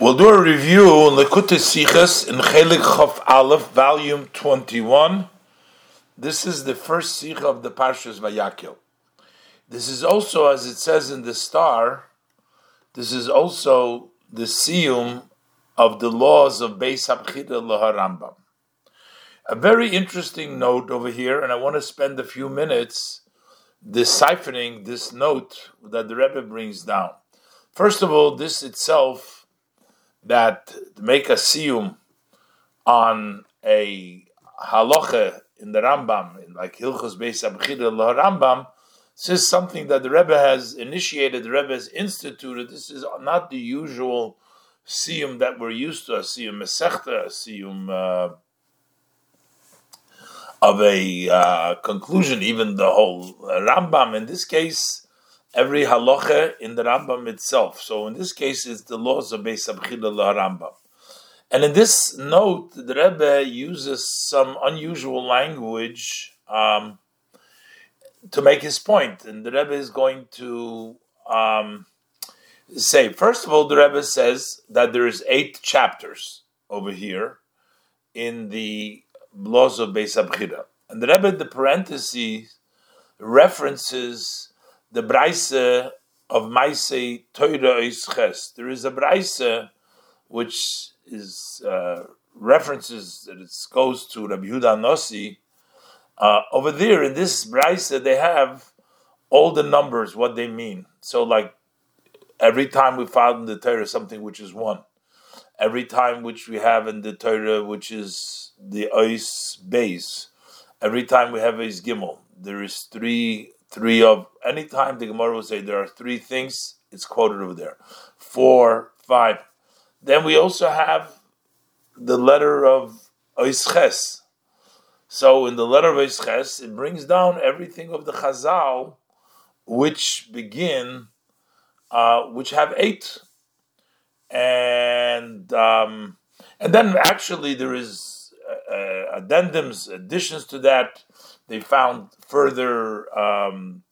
We'll do a review on Likutei Sichas in Chelik Chof Aleph, volume 21. This is the first Sikha of the Parshas Vayakhel. This is also, as it says in the star, this is also the siyum of the laws of Beis Habchira Laharambam. A very interesting note over here, and I want to spend a few minutes deciphering this note that the Rebbe brings down. First of all, this itself that make a siyum on a halacha in the Rambam, like Hilchos Beis Abchira Rambam, is something that the Rebbe has initiated, the Rebbe has instituted. This is not the usual siyum that we're used to, a siyum mesechta, a siyum uh, of a uh, conclusion, even the whole Rambam. In this case, every halacha in the Rambam itself. So in this case, it's the laws of Beis Abchira Rambam. And in this note, the Rebbe uses some unusual language um, to make his point. And the Rebbe is going to um, say, first of all, the Rebbe says that there is eight chapters over here in the laws of Beis Abchira. And the Rebbe, the parentheses, references the Braise of Maisei Torah Ches. There is a Braise which is uh, references that it goes to Rabbi Yehuda Nossi. Uh, over there in this Braise, they have all the numbers, what they mean. So, like every time we found in the Torah something which is one, every time which we have in the Torah which is the Ois base, every time we have Ois Gimel, there is three three of anytime the Gemara will say there are three things, it's quoted over there. Four, five. Then we also have the letter of Oisches. So in the letter of Oisches, it brings down everything of the Chazal, which begin, uh, which have eight, and um, and then actually there is uh, uh addendums, additions to that they found further um,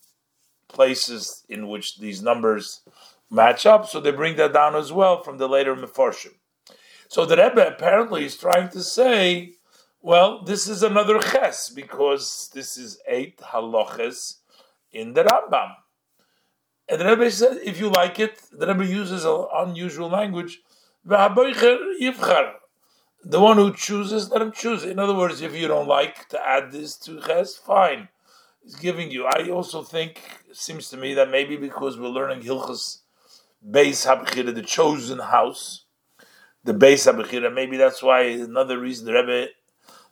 places in which these numbers match up, so they bring that down as well from the later Mefarshim. So the Rebbe apparently is trying to say, well, this is another ches because this is eight halaches in the Rambam. And the Rebbe said, if you like it, the Rebbe uses an unusual language the one who chooses, let him choose. In other words, if you don't like to add this to Ches, fine. He's giving you. I also think, it seems to me, that maybe because we're learning Hilchas Beis Habchira, the chosen house, the Beis Habchira, maybe that's why another reason the Rebbe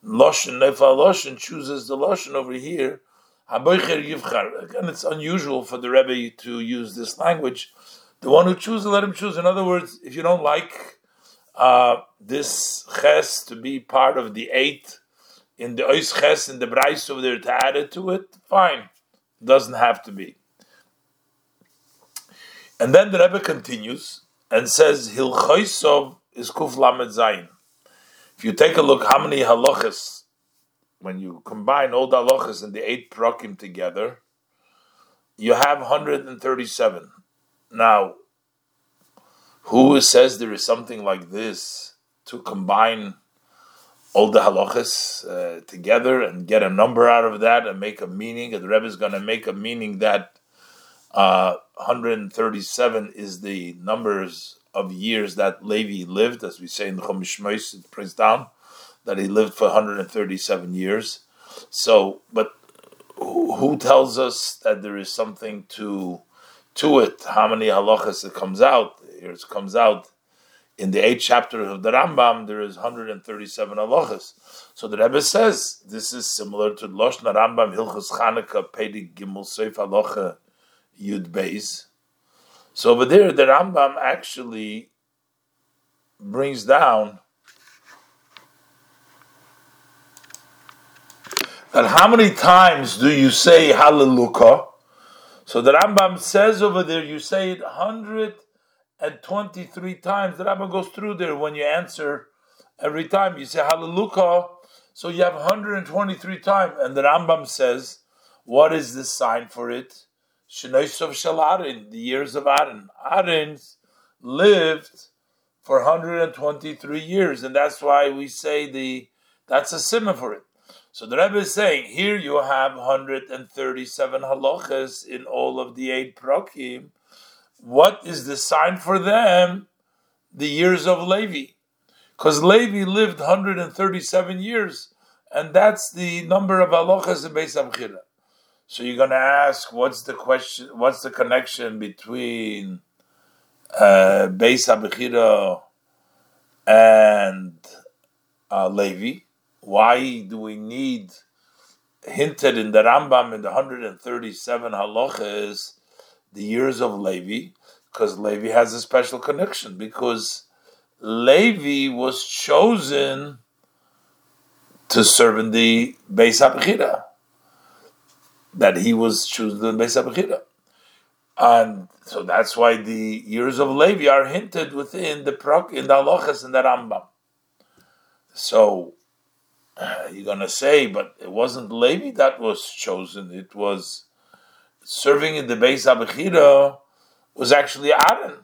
Loshen, Nefal Loshen, chooses the Loshen over here. Again, it's unusual for the Rebbe to use this language. The one who chooses, let him choose. In other words, if you don't like uh, this ches to be part of the eight in the ois ches in the brais over there to add it to it, fine. Doesn't have to be. And then the Rebbe continues and says Hilchoisov is kuf lamed zayin. If you take a look how many halachas, when you combine all the halachas and the eight prakim together, you have 137. Now, who says there is something like this to combine all the halachas uh, together and get a number out of that and make a meaning? The Rebbe is going to make a meaning that uh, 137 is the numbers of years that Levi lived, as we say in the Chumash Mois, it brings down that he lived for 137 years. So, but who tells us that there is something to to it? How many halachas it comes out? Here it comes out in the eighth chapter of the Rambam, there is 137 halachas. So the Rebbe says this is similar to Loshna Rambam Hilchas Chanukah Pedi Gimel Seif Halacha Yud Beis. So over there, the Rambam actually brings down that how many times do you say Hallelujah? So the Rambam says over there, you say it 100 and 23 times. The Rambam goes through there when you answer every time. You say Hallelujah. So you have 123 times. And the Rambam says, what is the sign for it? Shenoisov Shalarin, the years of Aaron. Aaron lived for 123 years, and that's why we say the that's a simmer for it. So the Rebbe is saying here you have 137 halachas in all of the eight prokim. What is the sign for them? The years of Levi, because Levi lived 137 years, and that's the number of halachas in Beis Abchira. So you're going to ask, what's the question? What's the connection between uh, Beis Abchira and uh, Levi? Why do we need hinted in the Rambam in the 137 halachas the years of Levi? Because Levi has a special connection. Because Levi was chosen to serve in the Beis Abchira. That he was chosen in the Beis Abchira. And so that's why the years of Levi are hinted within the prok in the halachas in the Rambam. So uh, you're going to say, but it wasn't Levi that was chosen. It was serving in the Beis Abechira was actually Aaron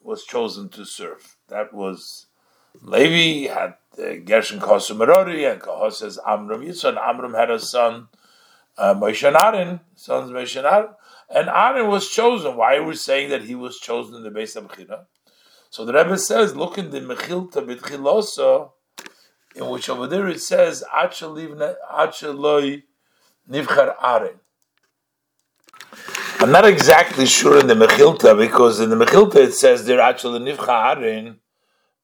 was chosen to serve. That was Levi had uh, Gershon Kosu Merori and Kahos says Amram Yitzhar. Amram had a son, uh, Moshe Aaron, sons Moshe Aaron. And Aaron was chosen. Why are we saying that he was chosen in the Beis Abechira? So the Rebbe says, look in the Mechilta B'tchiloso, in which over there it says Achaloi Nivchar Aren. I'm not exactly sure in the Mechilta because in the Mechilta it says there actually Nivchar Aren.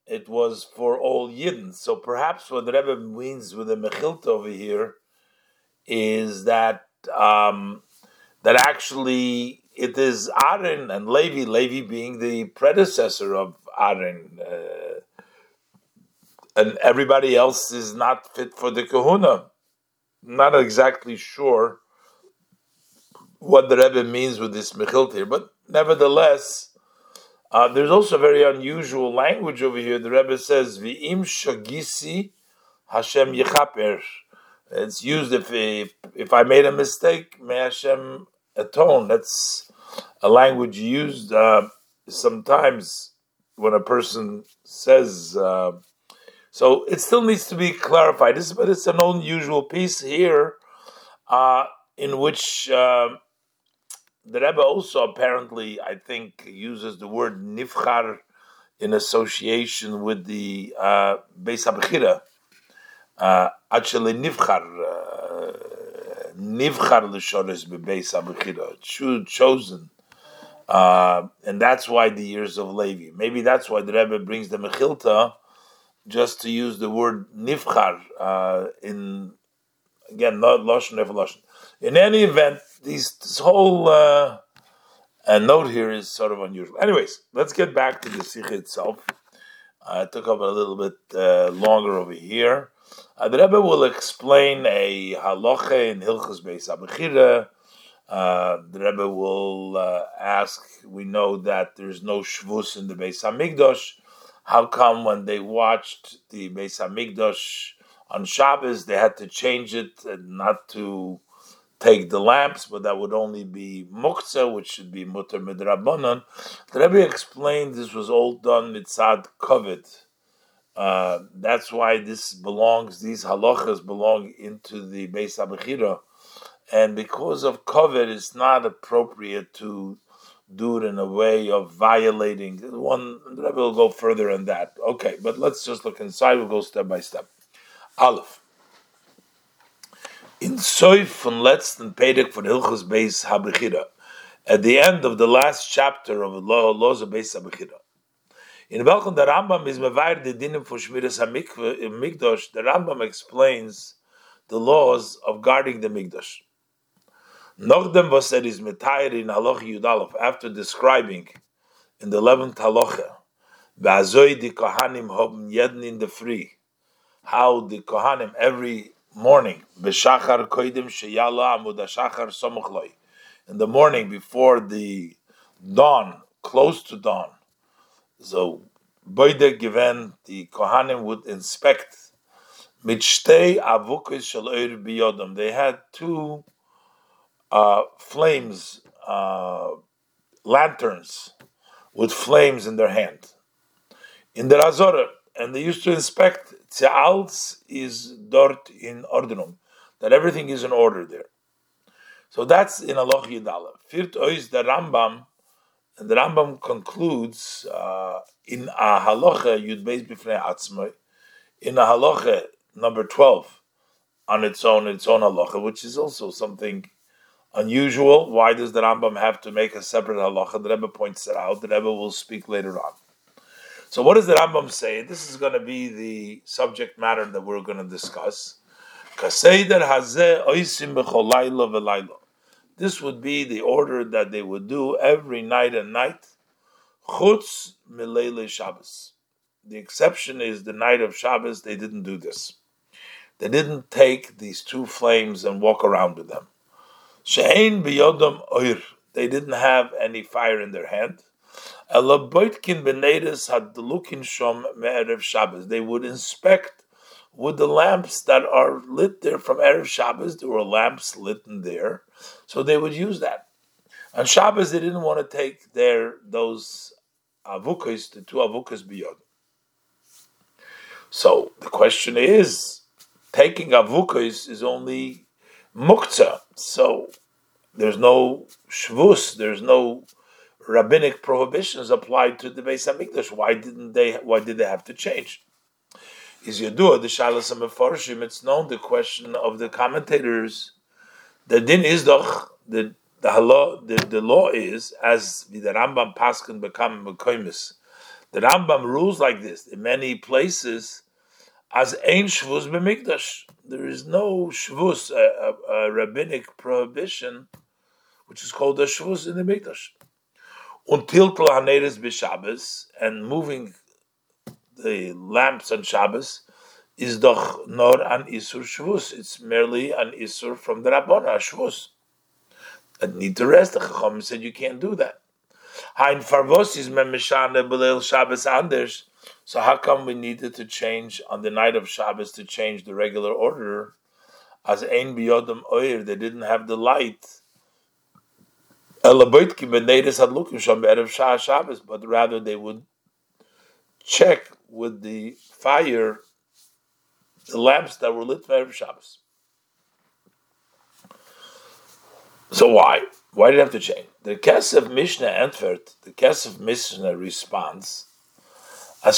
It was for all Yidden. So perhaps what the Rebbe means with the Mechilta over here is that um, that actually it is Aaron and Levi, Levi being the predecessor of Aaron. Uh, and everybody else is not fit for the kahuna. Not exactly sure what the Rebbe means with this mechilta here, but nevertheless, uh, there's also very unusual language over here. The Rebbe says, "V'im shagisi Hashem yechaper." It's used if, if if I made a mistake, may Hashem atone. That's a language used uh, sometimes when a person says. Uh, so it still needs to be clarified. This, but it's an unusual piece here, uh, in which uh, the Rebbe also apparently, I think, uses the word nifchar in association with the uh, Beis Abchira. Uh, actually, nifchar, uh, nifchar l'shores bebeis Abchira, chosen. Uh, and that's why the years of Levi. Maybe that's why the Rebbe brings the Mechilta just to use the word nifchar uh, in again not lashon never lashon. In any event, these, this whole uh, note here is sort of unusual. Anyways, let's get back to the sikh itself. Uh, it took up a little bit uh, longer over here. Uh, the Rebbe will explain a halacha in Hilchas Beis Abechira. Uh, the Rebbe will uh, ask. We know that there's no shvus in the Beis Hamikdash. How come when they watched the Beis Hamikdash on Shabbos, they had to change it and not to take the lamps, but that would only be muktzah, which should be mutter midrabanan. The Rebbe explained this was all done mitzad kovet. Uh, that's why this belongs; these halachas belong into the Beis Abechira, and because of kovet, it's not appropriate to do it in a way of violating one. Rebbe will go further on that. Okay, but let's just look inside. We'll go step by step. Aleph. In Soif von letzten Pedek von Hilchus Beis Habechira, at the end of the last chapter of Laws of Beis Habechira, in welchem der Rambam is mevair the dinim for Shmiras HaMikdash, the Rambam explains the laws of guarding the Mikdash. Nochdem was er is metayr in Haloch Yudalov after describing in the eleventh Halocha, V'azoi di Kohanim hoben jeden in the free, how the Kohanim every morning b'shachar koidim sheyala amud shachar somuchloi, in the morning before the dawn, close to dawn. So boide given the Kohanim would inspect mitchtei avukis shel biyodam. They had two uh, flames, uh, lanterns with flames in their hand. in the Razorah, and they used to inspect Tze'alz is dort in Ordnung, that everything is in order there. So that's in Allah Yidala. Firt ois the Rambam, and the Rambam concludes uh, in a halacha yud beis b'fnei atzmai, in a halacha number twelve, on its own, its own halacha, which is also something unusual. Why does the Rambam have to make a separate halacha? The Rebbe points it out. The Rebbe will speak later on. So, what does the Rambam say? This is going to be the subject matter that we're going to discuss. This would be the order that they would do every night and night. The exception is the night of Shabbos. They didn't do this. They didn't take these two flames and walk around with them. They didn't have any fire in their hand. They would inspect with the lamps that are lit there from Erev Shabbos. There were lamps lit in there, so they would use that. On Shabbos, they didn't want to take their those avukas, the two avukas beyond. So the question is, taking avukas is only muktzah. So there's no shvus, there's no rabbinic prohibitions applied to the Beis Hamikdash. Why didn't they? Why did they have to change? Is Yadua the Shalas Mefarshim? It's known the question of the commentators. The din is doch the the law the, the law is as the Rambam Paskin become Mekoimis. The Rambam rules like this in many places as ein shvus b'mikdash. There is no shvus, a, a, a rabbinic prohibition, which is called a shvus in the mikdash until Haneres b'Shabbos and moving the lamps on Shabbos is doch nor an isur shvus. It's merely an isur from the Rabbana shvus. And need to rest. The Chacham said you can't do that. Hein farvos is memeshane b'leil Shabbos anders. So how come we needed to change on the night of Shabbos to change the regular order? As ein biyodam oir, they didn't have the light but rather they would check with the fire the lamps that were lit for Shabbos. So why? Why did it have to change? The Kesef Mishnah answered, the Kesef Mishnah responds, that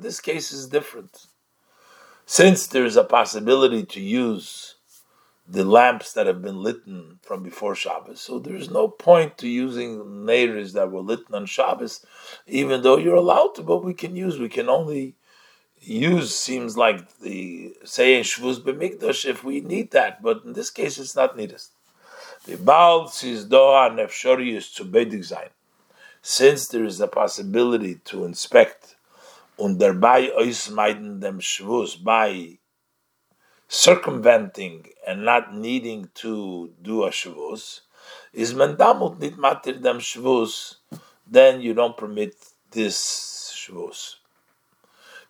this case is different. Since there is a possibility to use the lamps that have been lit from before Shabbos. So there's no point to using neiris that were lit on Shabbos, even though you're allowed to, but we can use, we can only use seems like the saying Shvuz B'mikdash if we need that, but in this case it's not needed. The Baal Doha Nefshori is to be design. Since there is a possibility to inspect und dabei ausmeiden dem Shvuz by circumventing and not needing to do a shavus is mendamut nit matir dem shavus, then you don't permit this shavus.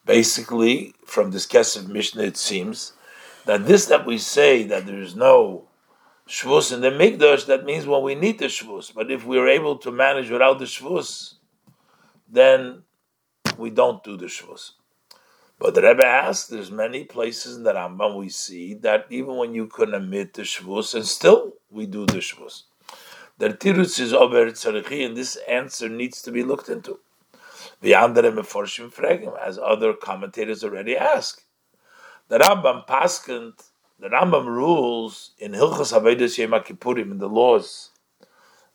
Basically, from this Kesef Mishnah, it seems that this that we say that there is no shvus in the mikdash, that means when we need the shvus. But if we are able to manage without the shvus, then we don't do the shvus. But the Rebbe asks, there's many places in the Rambam we see that even when you can admit the Shavuos, and still we do the Shavuos. The Tirutz is over Tzarichi, and this answer needs to be looked into. The andere Meforshim Fregim, as other commentators already ask. The Rambam Paskant, the Rambam rules in Hilchas Havedus Yom Kippurim, in the laws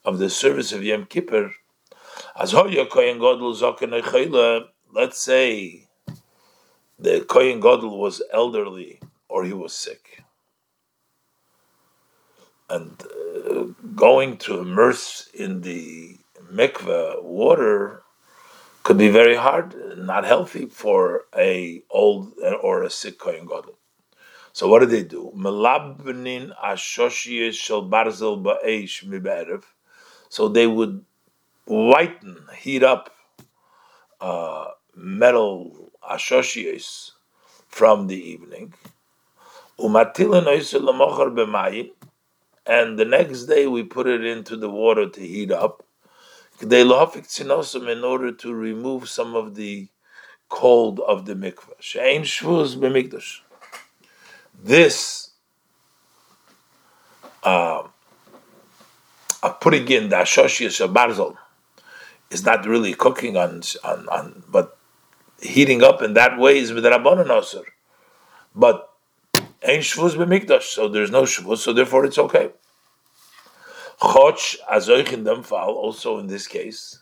of the service of Yom Kippur, as Hoya Kohen Godel Zoken let's say the Kohen Gadol was elderly or he was sick. And uh, going to immerse in the mikveh water could be very hard, not healthy for a old or a sick Kohen Gadol. So what did they do? Melabnin shel barzel. So they would whiten, heat up uh, metal ashoshios from the evening. And the next day we put it into the water to heat up. in order to remove some of the cold of the mikvah. She'ein shvuz b'mikdash. This uh, of putting in the ashoshias of barzol is not really cooking on, on, on but heating up in that way is rabbanon osir. But ain't shvuz b'mikdash, so there's no shvuz, so therefore it's okay. Choch azoich in them fall also in this case.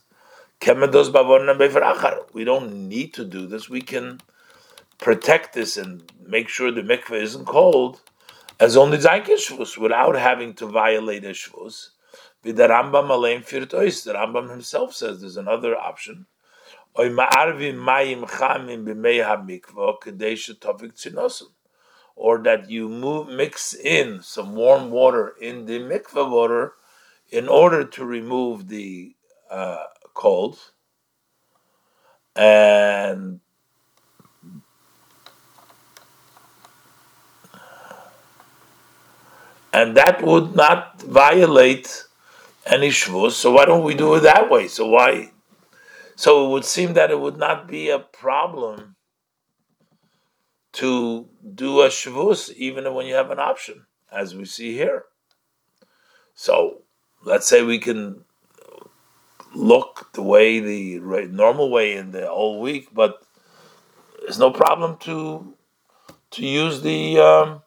We don't need to do this. We can protect this and make sure the mikveh isn't cold as only Zaykin Shvus without having to violate a Shvus. The Rambam himself says there's another option. Or that you move mix in some warm water in the mikvah water in order to remove the uh, cold and and that would not violate any shvus. So why don't we do it that way? So why? So it would seem that it would not be a problem to do a shvus even when you have an option, as we see here. So let's say we can look the way the normal way in the whole week, but there's no problem to to use the um,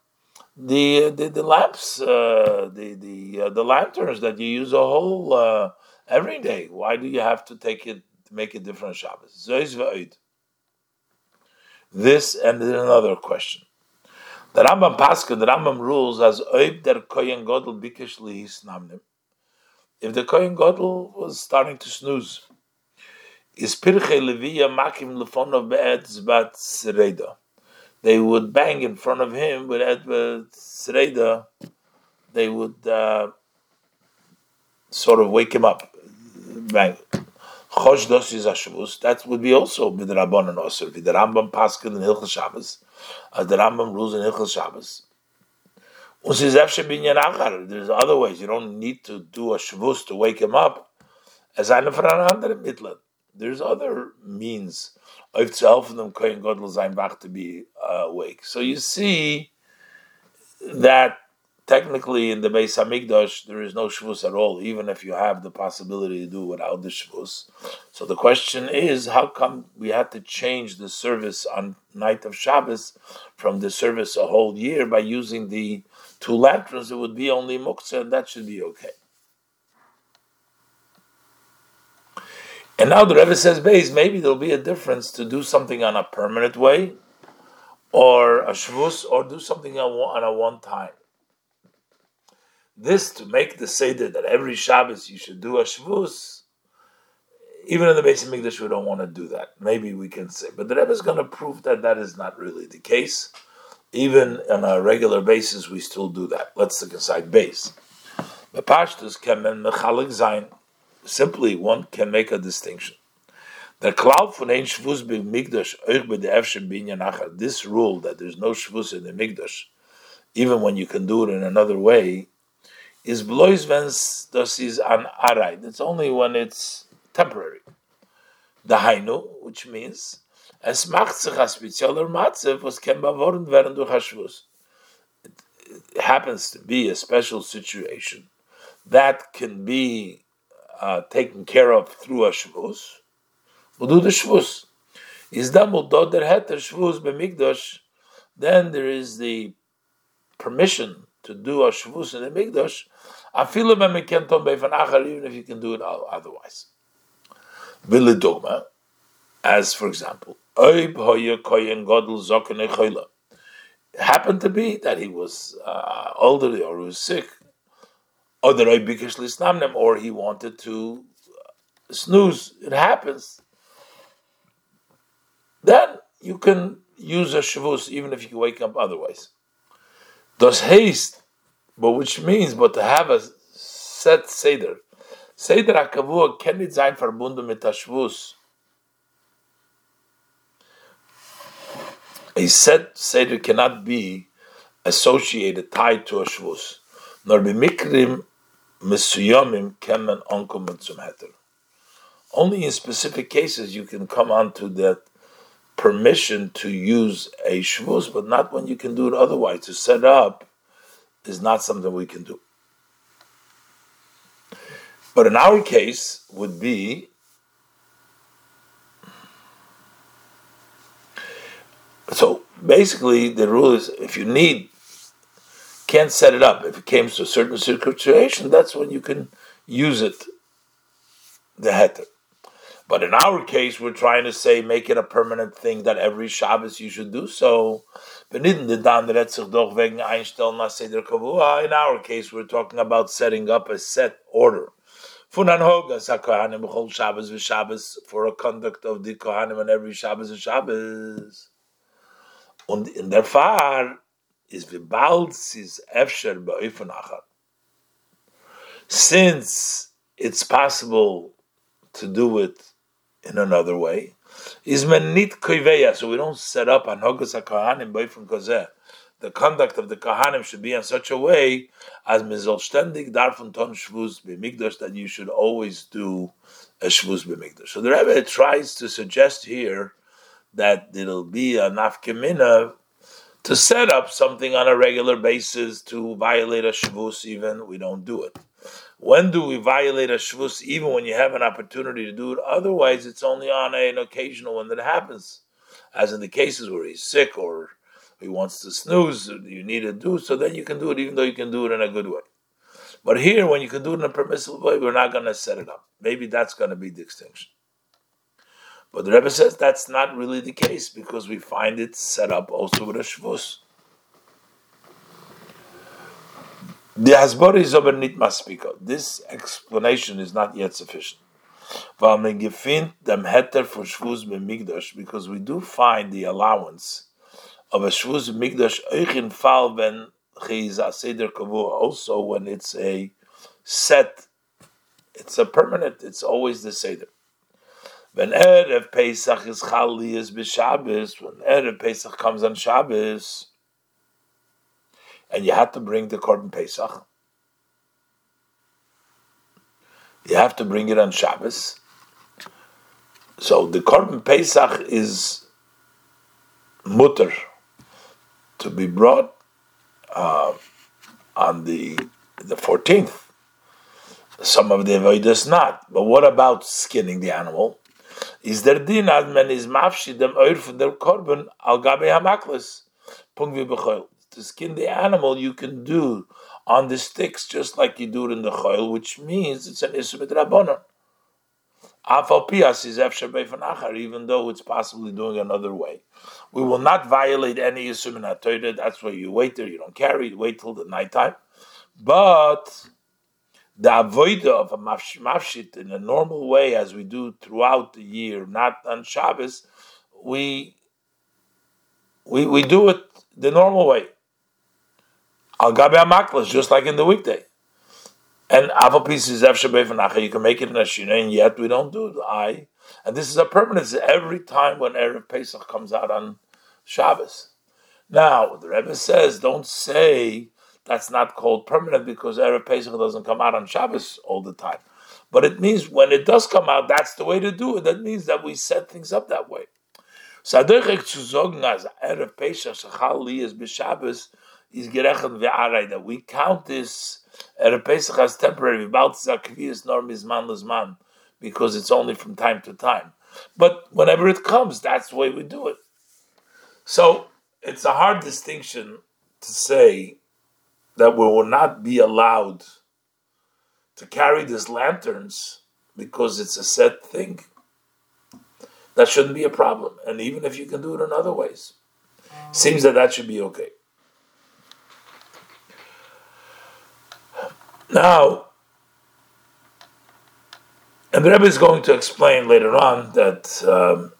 the the, the lamps, uh, the the uh, the lanterns that you use a whole uh, every day. Why do you have to take it to make it different Shabbos? This and another question. The Rambam Pascha, the Rambam rules as oib der kohen godel bikesh lihisnamnim. If the kohen godel was starting to snooze, is pirche levia makim lefonov be'etz bat sereda they would bang in front of him with Edward Sreda, they would uh, sort of wake him up. Bang. Chosh dos is Shabbos. That would be also with Rabban and Osir. The Rambam Paskin in Hilchel Shabbos, as the Rambam rules in Hilchel Shabbos. There's other ways. You don't need to do a Shavuos to wake him up. As eine von einer anderen Mittel. There's other means of to help them Kohen Zayin Bach to be uh, awake. So you see that technically in the Beis Hamikdash there is no shvus at all, even if you have the possibility to do without the shvus. So the question is, how come we had to change the service on night of Shabbos from the service a whole year by using the two lanterns? It would be only muktzah, and that should be okay. And now the Rebbe says, base, maybe there'll be a difference to do something on a permanent way, or a shvus, or do something on a one time. This to make the seder that every Shabbos you should do a shvus. Even in the Beis Hamikdash, we don't want to do that. Maybe we can say, but the Rebbe is going to prove that that is not really the case. Even on a regular basis, we still do that. Let's look inside base. The pashtus kemen mechalik zayin simply one can make a distinction. The cloud von ein Shvus be Migdash euch be binyan This rule that there's no Shvus in the Migdash, even when you can do it in another way, is blois vens das is an arai. It's only when it's temporary. The Hainu, which means es macht sich a spezieller Matzev, was kann beworren werden durch Hashvus. It happens to be a special situation that can be uh, taken care of through a shvus, we'll do the shvus. Is that der heter shvus b'migdash? Then there is the permission to do a shvus in the migdash. Afilu b'mekenton beifan achar, even if you can do it otherwise. Bilidogma, as for example, oib koyen happened to be that he was uh, older or he was sick, or he wanted to snooze. It happens. Then you can use a shavus even if you wake up otherwise. Does haste, but which means, but to have a set seder. Seder akavua can nicht sein verbunden mit der A set seder cannot be associated, tied to a shvus. Nor be mikrim Mesuyamim kemen zum Heter. Only in specific cases you can come onto that permission to use a shvus, but not when you can do it otherwise. To set up is not something we can do. But in our case, would be so basically the rule is if you need can't set it up if it comes to a certain situation that's when you can use it the heter but in our case, we're trying to say make it a permanent thing that every Shabbos you should do so. In our case, we're talking about setting up a set order. For a conduct of the Kohanim on every Shabbos and Shabbos. Und in der Fall ist wie bald is Efsher be'oifen Since it's possible to do it in another way. Is menit koiveya, so we don't set up on hogas kahanim from kozeh. The conduct of the kahanim should be in such a way as mizolständig darfun ton shvuz b'migdash that you should always do a shvuz b'migdash. So the Rebbe tries to suggest here that it'll be a nafkemina to set up something on a regular basis to violate a shvus. Even we don't do it. When do we violate a shvus? Even when you have an opportunity to do it. Otherwise, it's only on an occasional one that happens, as in the cases where he's sick or he wants to snooze. You need to do so. Then you can do it, even though you can do it in a good way. But here, when you can do it in a permissible way, we're not going to set it up. Maybe that's going to be the extinction. But the Rebbe says that's not really the case because we find it set up also with a shvus. The Hasbara is aber nicht maspika. This explanation is not yet sufficient. Because we do find the allowance of a Shvuz Kavua, also when it's a set, it's a permanent, it's always the Seder. When Erev Pesach is Chali is B'Shabbos, when Erev Pesach comes on Shabbos, and you have to bring the korban Pesach. You have to bring it on Shabbos. So the korban Pesach is mutter to be brought uh, on the the fourteenth. Some of the avodas not. But what about skinning the animal? Is there din admen is mafshi dem oir from the korban al gabe hamaklis? Pung vi to skin the animal, you can do on the sticks just like you do it in the choil, which means it's an isumit rabbonon. Even though it's possibly doing another way, we will not violate any isumin That's why you wait there. You don't carry. You wait till the nighttime. But the avoida of a mafshit in a normal way, as we do throughout the year, not on Shabbos, we we we do it the normal way. Al gabe amaklas, just like in the weekday. And aval pieces you can make it in a shina, and yet we don't do the I. And this is a permanence every time when Erev Pesach comes out on Shabbos. Now, the Rebbe says, don't say that's not called permanent because Erev Pesach doesn't come out on Shabbos all the time. But it means when it does come out, that's the way to do it. That means that we set things up that way. Is ve'aray that we count this at a Pesach as temporary about zakvius nor mizman lizman because it's only from time to time. But whenever it comes, that's the way we do it. So it's a hard distinction to say that we will not be allowed to carry these lanterns because it's a set thing. That shouldn't be a problem. And even if you can do it in other ways, seems that that should be okay. Now, and the Rebbe is going to explain later on that um,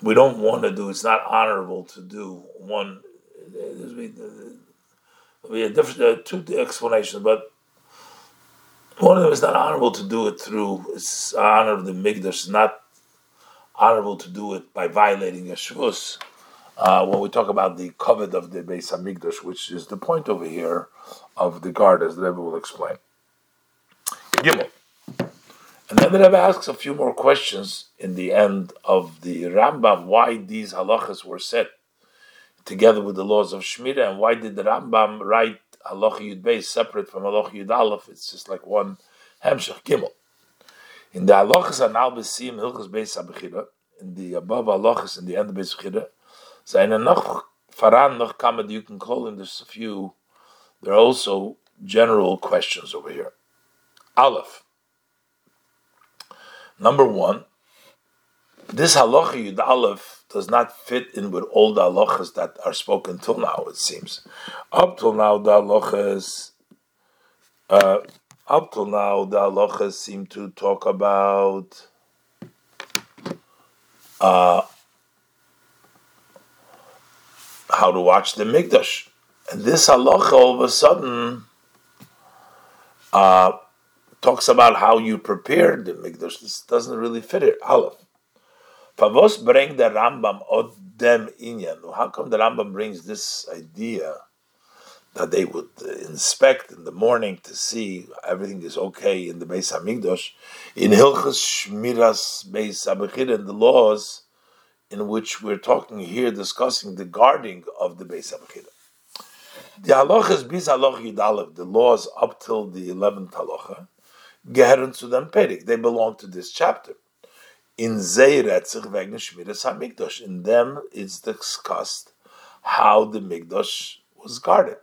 we don't want to do, it's not honorable to do one. There'll be different, uh, two explanations, but one of them is not honorable to do it through, it's honor of the Migdash, not honorable to do it by violating a Shavuos. Uh, when we talk about the covet of the Beis Hamikdash, which is the point over here of the guard, as the Rebbe will explain. Gimel. And then the Rebbe asks a few more questions in the end of the Rambam why these halachas were set together with the laws of Shmira, and why did the Rambam write halacha Yud Beis separate from halacha Yud Aleph? It's just like one Hemshech Gimel. In the halachas anal besim hilchas Beis Abechira, in the above halachas in the end of Beis seine noch faran noch kamad you can call him. There's a few. There are also general questions over here. Aleph. Number one, this halacha Yud Aleph does not fit in with all the halachas that are spoken till now. It seems up till now the halachas, uh, up till now the halachas seem to talk about uh, how to watch the mikdash, and this halacha all of a sudden uh, talks about how you prepare the mikdash. This doesn't really fit it. Aleph. Pavos bring the Rambam od dem inyan. How come the Rambam brings this idea that they would inspect in the morning to see everything is okay in the Beis Hamikdash in Hilchas Shmiras Beis Hamikdash and the laws in which we're talking here, discussing the guarding of the Beis Hamikdash. The halachas bis halach yudalev, the laws up till the eleventh halacha, geheren zu dem perik. They belong to this chapter in Zeiretzich wegen Shmiras HaMikdash. In them, it's discussed how the Mikdash was guarded.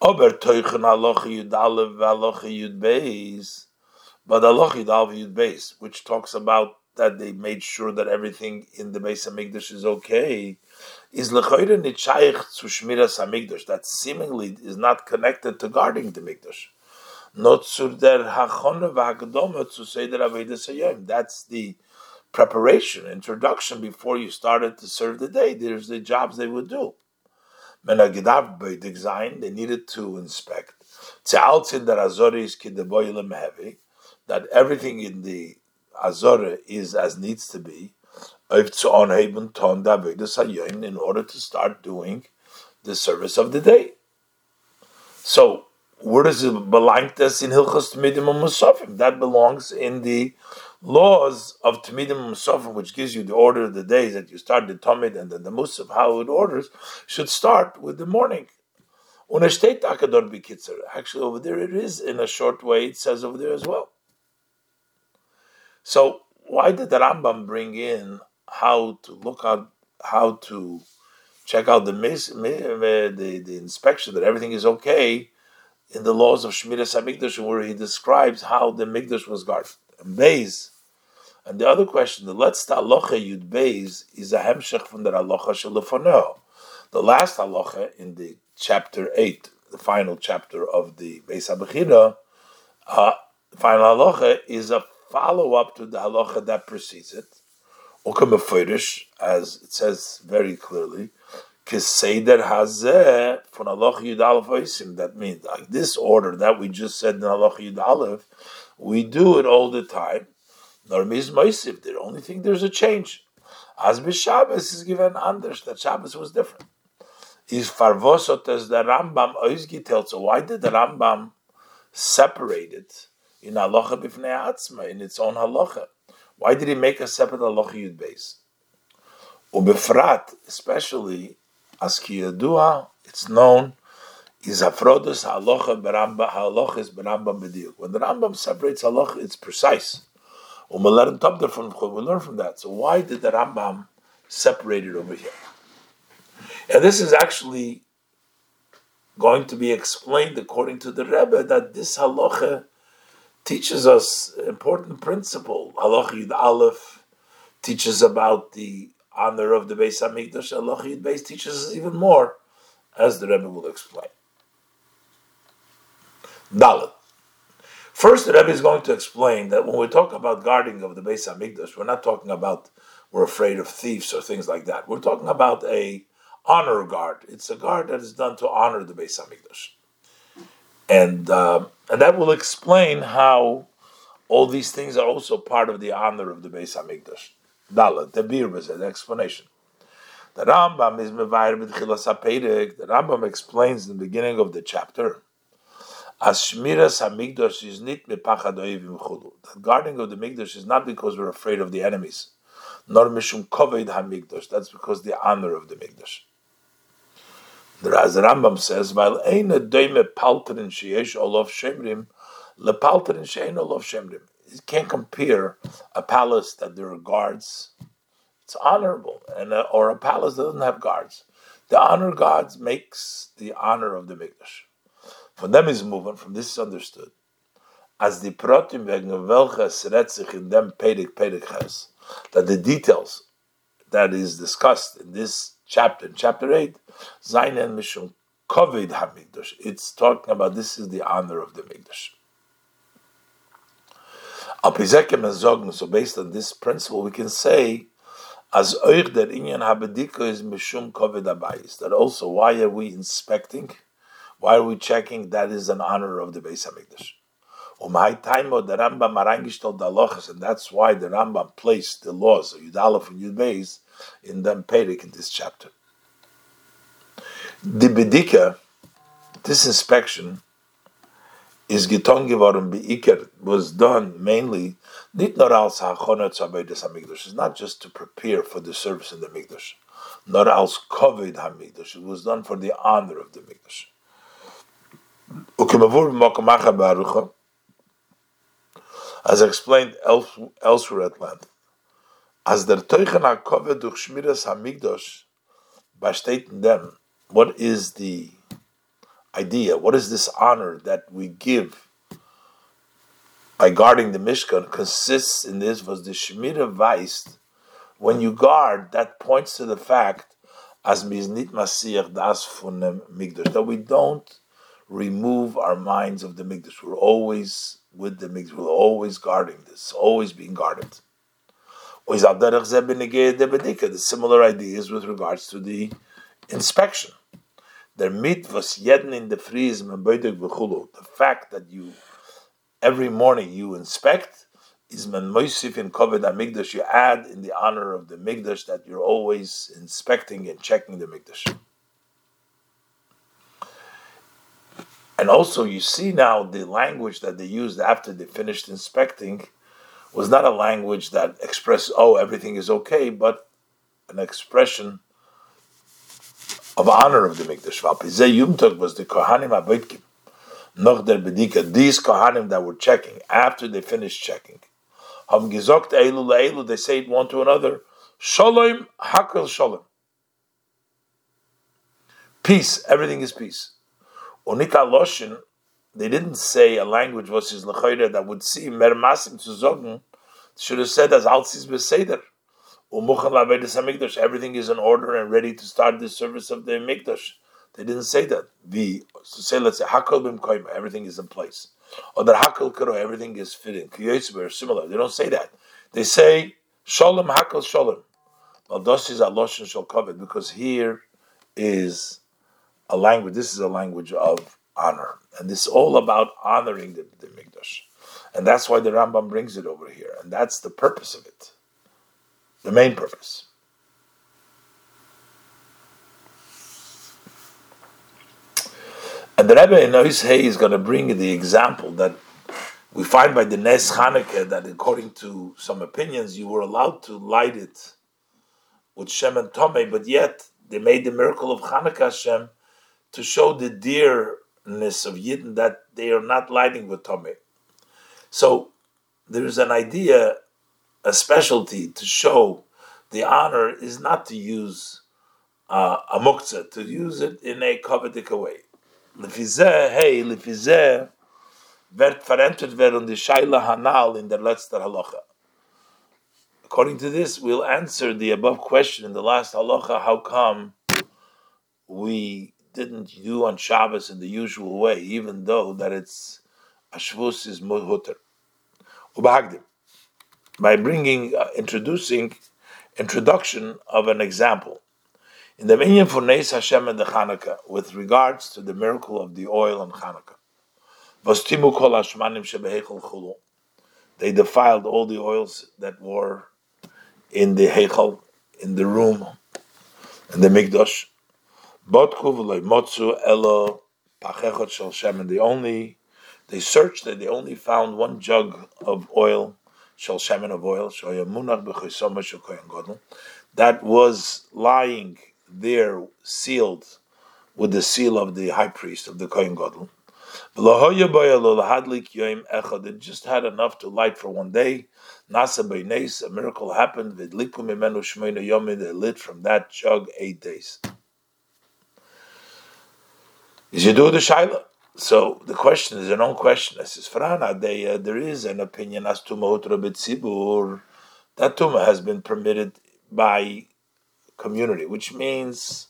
Aber Teuchen Aloch Yud Alev Aloch Yud Beis, but Aloch Yud Alev Yud Beis, which talks about that they made sure that everything in the Beis HaMikdash is okay, is Lechoyre Nitshayich to Shmiras HaMikdash, that seemingly is not connected to guarding the Mikdash not zur der Hachone v'Hakadoma to say that Hayom. That's the preparation, introduction before you started to serve the day. There's the jobs they would do. Menagidav design they needed to inspect. Tzealtzin der Azoris kideboilim heavy, that everything in the Azore is as needs to be. In order to start doing the service of the day. So where does it belong to us in Hilchos Tmidim Musafim? That belongs in the laws of Tmidim Musafim, which gives you the order of the days that you start the Tamid and then the Musaf, how it orders, should start with the morning. Actually, over there it is in a short way, it says over there as well. So, why did the Rambam bring in how to look at how to check out the, mis, the, the inspection that everything is okay? in the laws of Shmiras HaMikdash, where he describes how the Mikdash was guarded. And and the other question, the Let's Alocha Yud Beis, is a hemshech from the Alocha Shelefoneo. The last Alocha in the chapter 8, the final chapter of the Beis HaBechira, uh, final Alocha is a follow up to the Alocha that precedes it. Ukamefurish, as it says very clearly, Keseder Hazeh from Allah Yud That means like this order that we just said in Yud we do it all the time. Normis Moisiv. The only thing there's a change. As Shabbos is given anders that Shabbos was different. Is farvosot as the Rambam oizgitel. So why did the Rambam separate it in halacha b'fnei atzma in its own halacha? Why did he make a separate halacha yud base? Ubefrat, especially as kiyadua, it's known, is afrodus halacha beramba halacha is beramba b'diuk. When the Rambam separates halacha, it's precise. We learn from we learn from that. So why did the Rambam separate it over here? And this is actually going to be explained according to the Rebbe that this halacha teaches us important principle. Halacha Yud Aleph teaches about the honor of the Beis Hamikdash, Allah Yid Beis teaches us even more, as the Rebbe will explain. Dalit. First, the Rebbe is going to explain that when we talk about guarding of the Beis Hamikdash, we're not talking about we're afraid of thieves or things like that. We're talking about a honor guard. It's a guard that is done to honor the Beis Hamikdash, and uh, and that will explain how all these things are also part of the honor of the Beis Hamikdash. Dalet, the was an explanation. The Rambam is mevayer b'tchilas hapeirik. The Rambam explains in the beginning of the chapter. As shmiras hamigdash is nit mepachad oivim chulu. The guarding of the migdash is not because we're afraid of the enemies, nor mishum koved hamigdash. That's because the honor of the migdash. The Rambam says, "While ein a doime palterin sheyesh olav shemrim, lepalterin shein olav shemrim." You can't compare a palace that there are guards. It's honorable, and a, or a palace that doesn't have guards. The honor guards makes the honor of the mikdash. From them is movement. From this is understood as the protim welches redt in has that the details that is discussed in this chapter, chapter 8, Zainen Mishum Kovid HaMikdash. It's talking about this is the honor of the Mikdash. So based on this principle, we can say, as der Inyan Habedika is Mishum Kovid Abayis, that also why are we inspecting? Why are we checking? That is an honor of the Beis HaMikdash. my time the Rambam arranged the and that's why the Rambam placed the laws of Yud and Yud Beis in the Perik in this chapter. The Bedika, this inspection, is geton geworden beiker was done mainly. It's not just to prepare for the service in the mikdash, nor als kovid hamikdash. It was done for the honor of the mikdash. As explained elsewhere at length. As der Teuchen HaKoved durch Shmiras HaMikdosh, steht in them, what is the idea? What is this honor that we give by guarding the Mishkan consists in this was the Shmira Weist. When you guard, that points to the fact as Miznit Masir das von Migdash, that we don't remove our minds of the Migdash. We're always with the Migdash. We're always guarding this, always being guarded. The similar ideas with regards to the inspection. Jeden in the The fact that you every morning you inspect is man moisif in kovid migdash. You add in the honor of the migdash that you're always inspecting and checking the migdash. And also, you see now the language that they used after they finished inspecting was not a language that expressed, oh, everything is okay, but an expression of honor of the Mikdash. The these Kohanim that were checking, after they finished checking, they say one to another, Shalom Hakol Shalom. Peace, everything is peace. Unika Loshin, they didn't say a language was his lechoyre that would seem mermasim to zogen. Should have said as alsis beseder. Everything is in order and ready to start the service of the mikdash. They didn't say that. The to say let's say hakol bim everything is in place. Or that hakol karo, everything is fitting. Kiyosber similar. They don't say that. They say shalom hakol shalom. Dos is aloshin covet because here is a language. This is a language of honor. And this is all about honoring the, the Mikdash. And that's why the Rambam brings it over here. And that's the purpose of it. The main purpose. And the Rebbe in Hay is going to bring the example that we find by the Nes Chanukah that according to some opinions, you were allowed to light it with Shem and Tomei, but yet they made the miracle of Chanukah Hashem to show the dear ness of Yidden that they are not lighting with Tomei. So there is an idea, a specialty to show the honor is not to use uh, a muktzah, to use it in a covetic way. Lefizeh, hey, lefizeh, wird verentert werden die Shaila Hanal in der letzter Halacha. According to this, we'll answer the above question in the last halacha. How come we didn't do on Shabbos in the usual way, even though that it's Ashvus is. Ubahagdim. By bringing, uh, introducing, introduction of an example. In the Minyan for Neis Hashem and the Chanukah, with regards to the miracle of the oil on. Vostimu kol. They defiled all the oils that were in the Heichel, in the room, in the Mikdash. Botku motzu elo pachechot shel. They only They searched and they only found one jug of oil, shal shemen of oil, that was lying there sealed with the seal of the high priest of the Kohen Gadol. It just had enough to light for one day. Nasa a miracle happened. They lit from that jug eight days. Is you do the shaila? So the question is an own question. This is Farana. Uh, there is an opinion as to Mahutra B'tzibur. That Tuma has been permitted by community, which means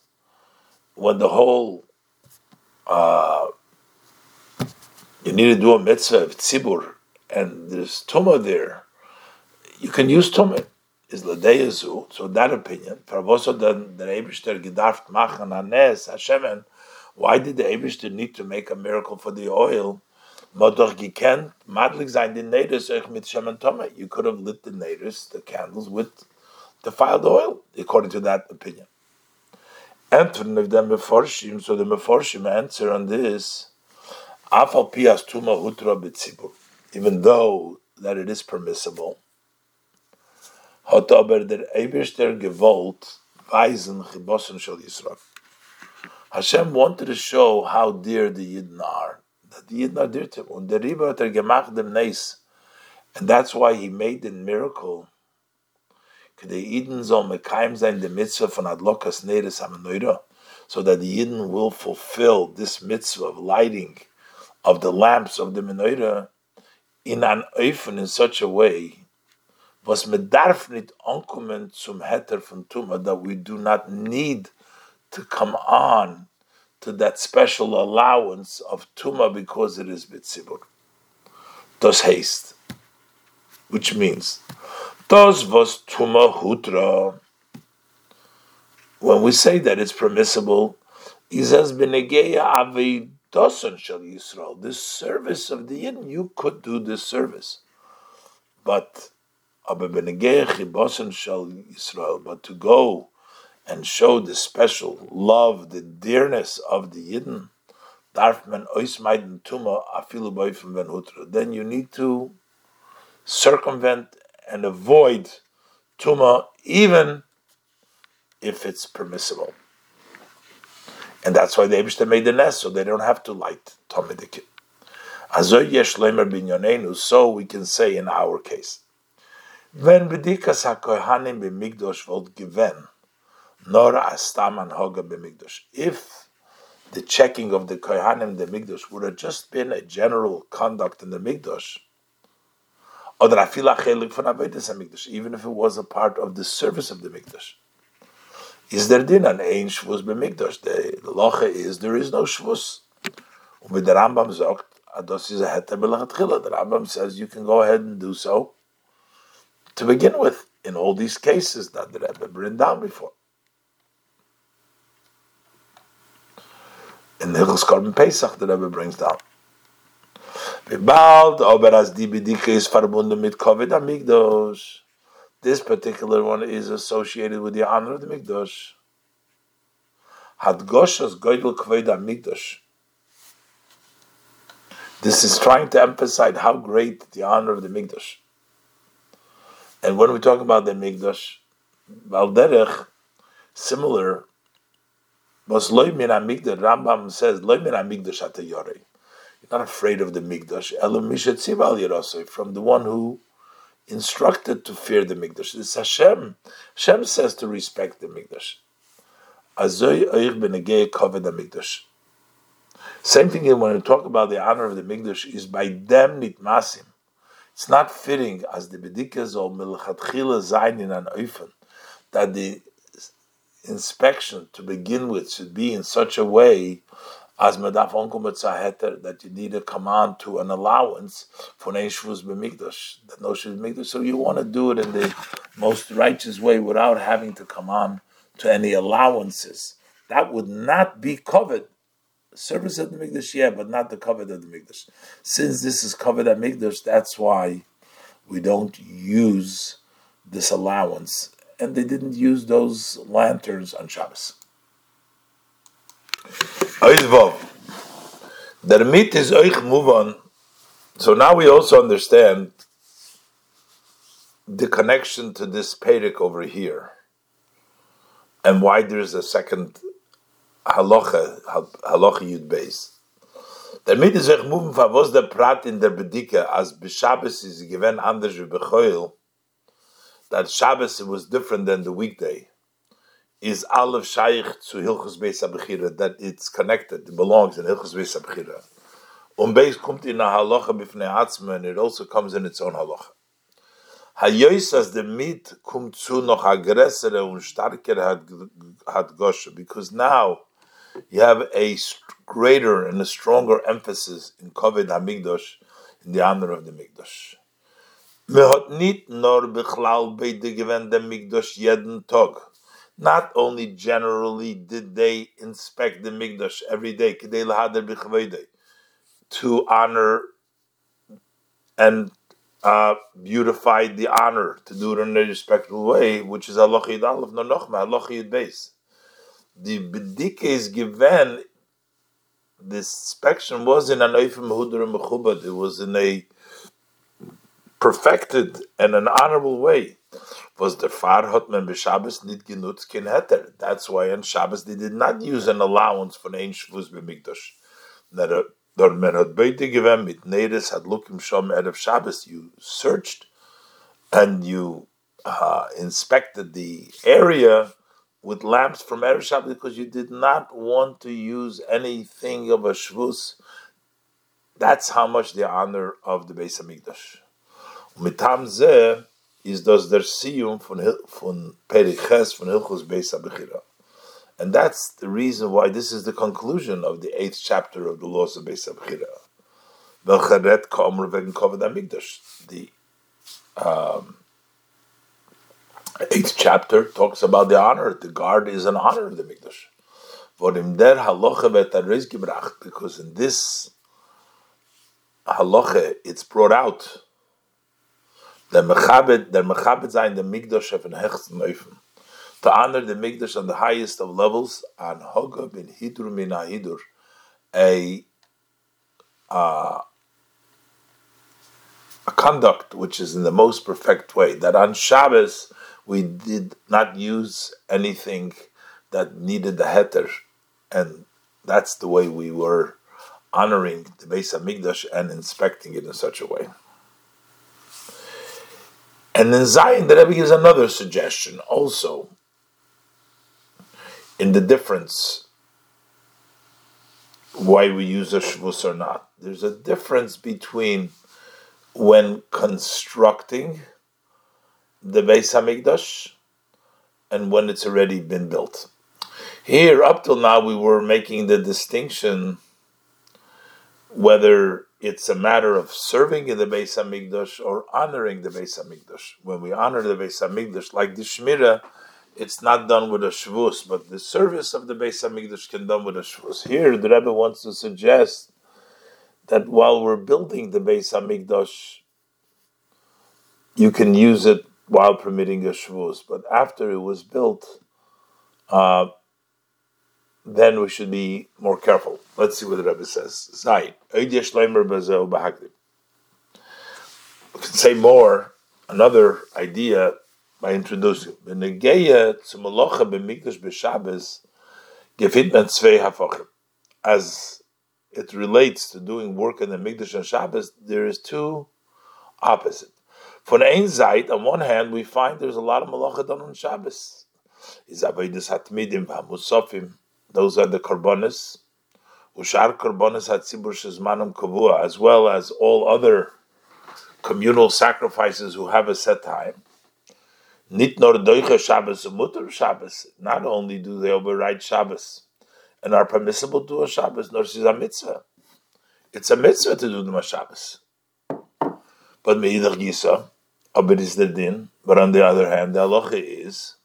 when the whole uh, you need to do a mitzvah of tzibur, and there's tuma there, you can use tuma. Is ladeyazu. So that opinion. Paravoso Why did the Eibishter need to make a miracle for the oil? You could have lit the neders, the candles, with defiled oil, according to that opinion. Meforshim, so the meforshim answer on this. Even though that it is permissible, hat aber der Eberster gewollt weisen chibossen shel Yisrael. Hashem wanted to show how dear the Yidden are, that the Yidden are dear to him. Er. And that's why he made the miracle. So that the Yidden will fulfill this mitzvah of lighting of the lamps of the menorah in an oifen in such a way was medarf nit ankommen zum heter von tuma that we do not need to come on to that special allowance of tuma because it is bitzibur. Does haste, which means does was tuma hutra. When we say that it's permissible, he says benegeya avid Dosan Shal Yisrael, this service of the Yidden, you could do this service. But Abe binageya chibosan shal Yisrael. but to go and show the special love, the dearness of the Yidden, then you need to circumvent and avoid tuma, even if it's permissible. And that's why the Abishta made the nest, so they don't have to light Tomidik. So we can say in our case. When bedikas hakohanim b'migdosh volt given, nor astaman hoga b'migdosh. If the checking of the kohanim the migdosh would have just been a general conduct in the migdosh, even if it was a part of the service of the migdosh, is there din an ein shvus b'mikdash? The locha is there is no shvus. With the Rambam sagt, ados is a heter b'lachatchila. The Rambam says you can go ahead and do so to begin with in all these cases that the Rebbe bring down before. In the Hilchos Korban Pesach, the Rebbe brings down. This particular one is associated with the honor of the Mikdash. This is trying to emphasize how great the honor of the Mikdash. And when we talk about the Mikdash, Balderech, similar, was Loimin Amigdash, Rambam says, Loimin Amigdash Atayore. You're not afraid of the Mikdash. Elam Mishat Sival from the one who instructed to fear the Mikdash. It's Hashem. Hashem says to respect the Mikdash. Azoy. Same thing when we talk about the honor of the Mikdash is by them nitmasim. It's not fitting as the bedikas or milchatchila zayin in an oifen that the inspection to begin with should be in such a way as that you need a command to an allowance for neishvus b'mikdash, that no b'mikdash. So you want to do it in the most righteous way without having to come on to any allowances. That would not be covered. Service of the mikdash, yeah, but not the covered of the mikdash. Since this is covered at mikdash, that's why we don't use this allowance, and they didn't use those lanterns on Shabbos. Der mit is euch move on So now we also understand the connection to this Perek over here and why there's a second halacha, halacha yud base. Damit is sich muven fa was der Prat in der Bedike, as b'Shabbos is given anders wie b'choil, that Shabbos it was different than the weekday, is Aleph Shaykh to Hilchus Beis HaBechira, that it's connected, it belongs in Hilchus Beis HaBechira. Um Beis kommt in halacha b'fnei atzma, and it also comes in its own halacha. Hayois as the meat kommt zu noch aggressere und starker hat, because now you have a greater and a stronger emphasis in Kovid HaMikdosh, in the honor of the Mikdosh. Me hat nit nor bichlal beide gewend the Mikdosh jeden Tag. Not only generally did they inspect the Mikdosh every day, kedei lahader to honor and uh, beautify the honor, to do it in a respectful way, which is Allah Yid Aleph no Nochma, Allah Yid. The bedike is given, this inspection was in an Eifim Mehudur Mechubad, it was in a perfected in an honorable way. Was the Farhot men b'Shabbos nit genutzt kin heter. That's why on Shabbos they did not use an allowance for ein Shavuos b'Mikdash. Dort men beide given mit Neres had lookim shom erev Shabbos. You searched and you uh, inspected the area with lamps from erev Shabbos because you did not want to use anything of a shvus. That's how much the honor of the Beis Hamikdash. Mitam zeh is das der Siyum von, von Periches von Hilchus Beis HaBechira. And that's the reason why this is the conclusion of the eighth chapter of the laws of Beis HaBechira. Velcharet ka'omr vegen kovad HaMikdash. The um, eighth chapter talks about the honor. The guard is an honor of the Mikdash. Vorim der halacha v'etareiz gebracht, because in this halacha it's brought out der mechabed der mechabed sein the mikdash of an hechten neufen to honor the mikdash on the highest of levels on hoga bin hidur min hidur a uh, a conduct which is in the most perfect way that on Shabbos we did not use anything that needed the heter and that's the way we were honoring the base of Hamikdash and inspecting it in such a way. And then Zion, the Rebbe gives another suggestion also in the difference why we use a shvus or not. There's a difference between when constructing the Beis Hamikdash and when it's already been built. Here, up till now, we were making the distinction whether it's a matter of serving in the Beis Hamikdash or honoring the Beis Hamikdash. When we honor the Beis Hamikdash, like the Shmira, it's not done with a shvus, but the service of the Beis Hamikdash can be done with a shvus. Here, the Rebbe wants to suggest that while we're building the Beis Hamikdash, you can use it while permitting a shvus, but after it was built, uh, then we should be more careful. Let's see what the Rebbe says. Zayin. We can say more, another idea by introducing. As it relates to doing work in the Mikdash and Shabbos, there is two opposite. For the ein Zayit, on one hand, we find there's a lot of malacha done on Shabbos. Is Hatmidim Musafim those are the korbanos. Ushar korbanos hatzibur shezmanam kavua, as well as all other communal sacrifices who have a set time. Nit nor doicha Shabbos mutter Shabbos. Not only do they override Shabbos and are permissible to a Shabbos, nor is a mitzvah. It's a mitzvah to do the Shabbos. But meidach gisa, abed is the din. But on the other hand, the halacha is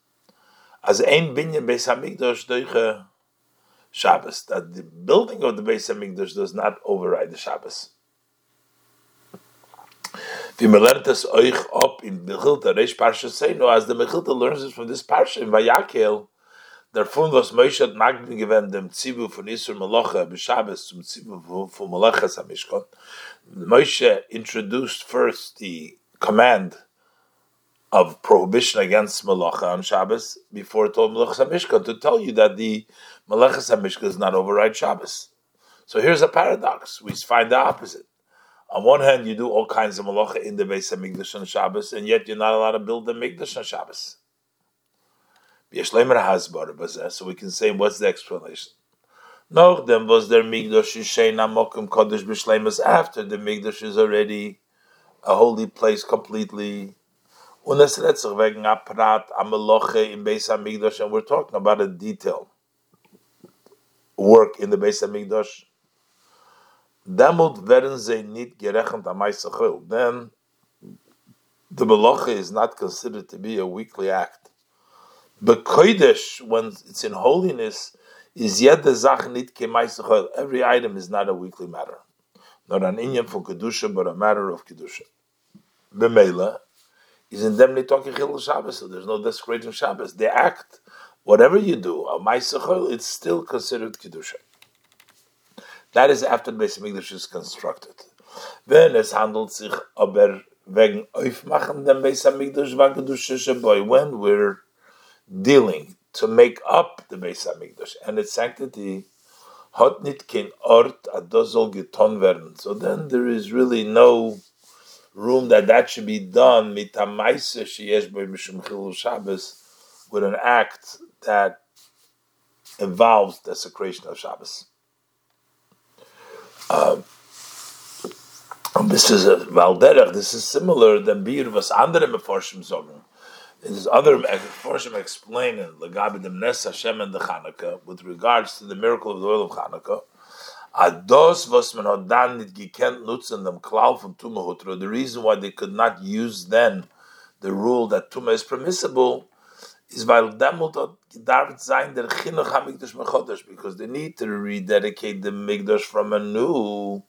as ein binyan beis hamikdash doicha Shabbos, that the building of the Beis Hamikdash does not override the Shabbos. Vimelertes euch up in Mechilta Reish Parsha Seinu, as the Mechilta learns it from this Parsha in Vayakhel, der Fund, was Moshe hat Magden gewend, dem Zivu von Isur Malocha, B'Shabbos, zum Zivu von Malachas HaMishkon, Moshe introduced first the command of prohibition against Malacha on Shabbos before it told Malachas HaMishkon to tell you that the Malachas HaMishkon does not override Shabbos. So here's a paradox. We find the opposite. On one hand, you do all kinds of malacha in the base of Hamikdash on Shabbos, and yet you're not allowed to build the Mikdash on Shabbos. So we can say, what's the explanation? No, then was there Mikdash Sheina Mokum Kodesh B'Shleimus after the Mikdash is already a holy place completely. HaMikdash, and we're talking about a detail work in the nicht gerechnet am Then the Meloche is not considered to be a weekly act. But Kodesh, when it's in holiness, is yet the Zach nit. Every item is not a weekly matter. Not an inyan for Kedusha, but a matter of Kedusha. Bemela is in them talking Chil Shabbos, so there's no desecrating Shabbos. The act, whatever you do, a Maisachil, it's still considered Kedusha. That is after the Beis Hamikdash is constructed. Wenn es handelt sich aber wegen Aufmachen dem Beis Hamikdash war Kedusha boy when we're dealing to make up the Beis Hamikdash and its sanctity hat nit kein Ort adosol geton werden. So then there is really no room that that should be done mit amaisa sheyesh by mishum chilul Shabbos with an act that involves desecration of Shabbos. Um, this is a Valderach, this is similar than Bir was andere Meforshim sagen. There's other Meforshim explain in Lagabi dem Nes Hashem and the Chanukah with regards to the miracle of the oil of Chanukah. Ados was man hat dann nutzen dem Klau The reason why they could not use then the rule that Tumah is permissible is weil demult hat gedarft sein der Chinuch HaMikdash Mechodesh because they need to rededicate the Mikdash from a new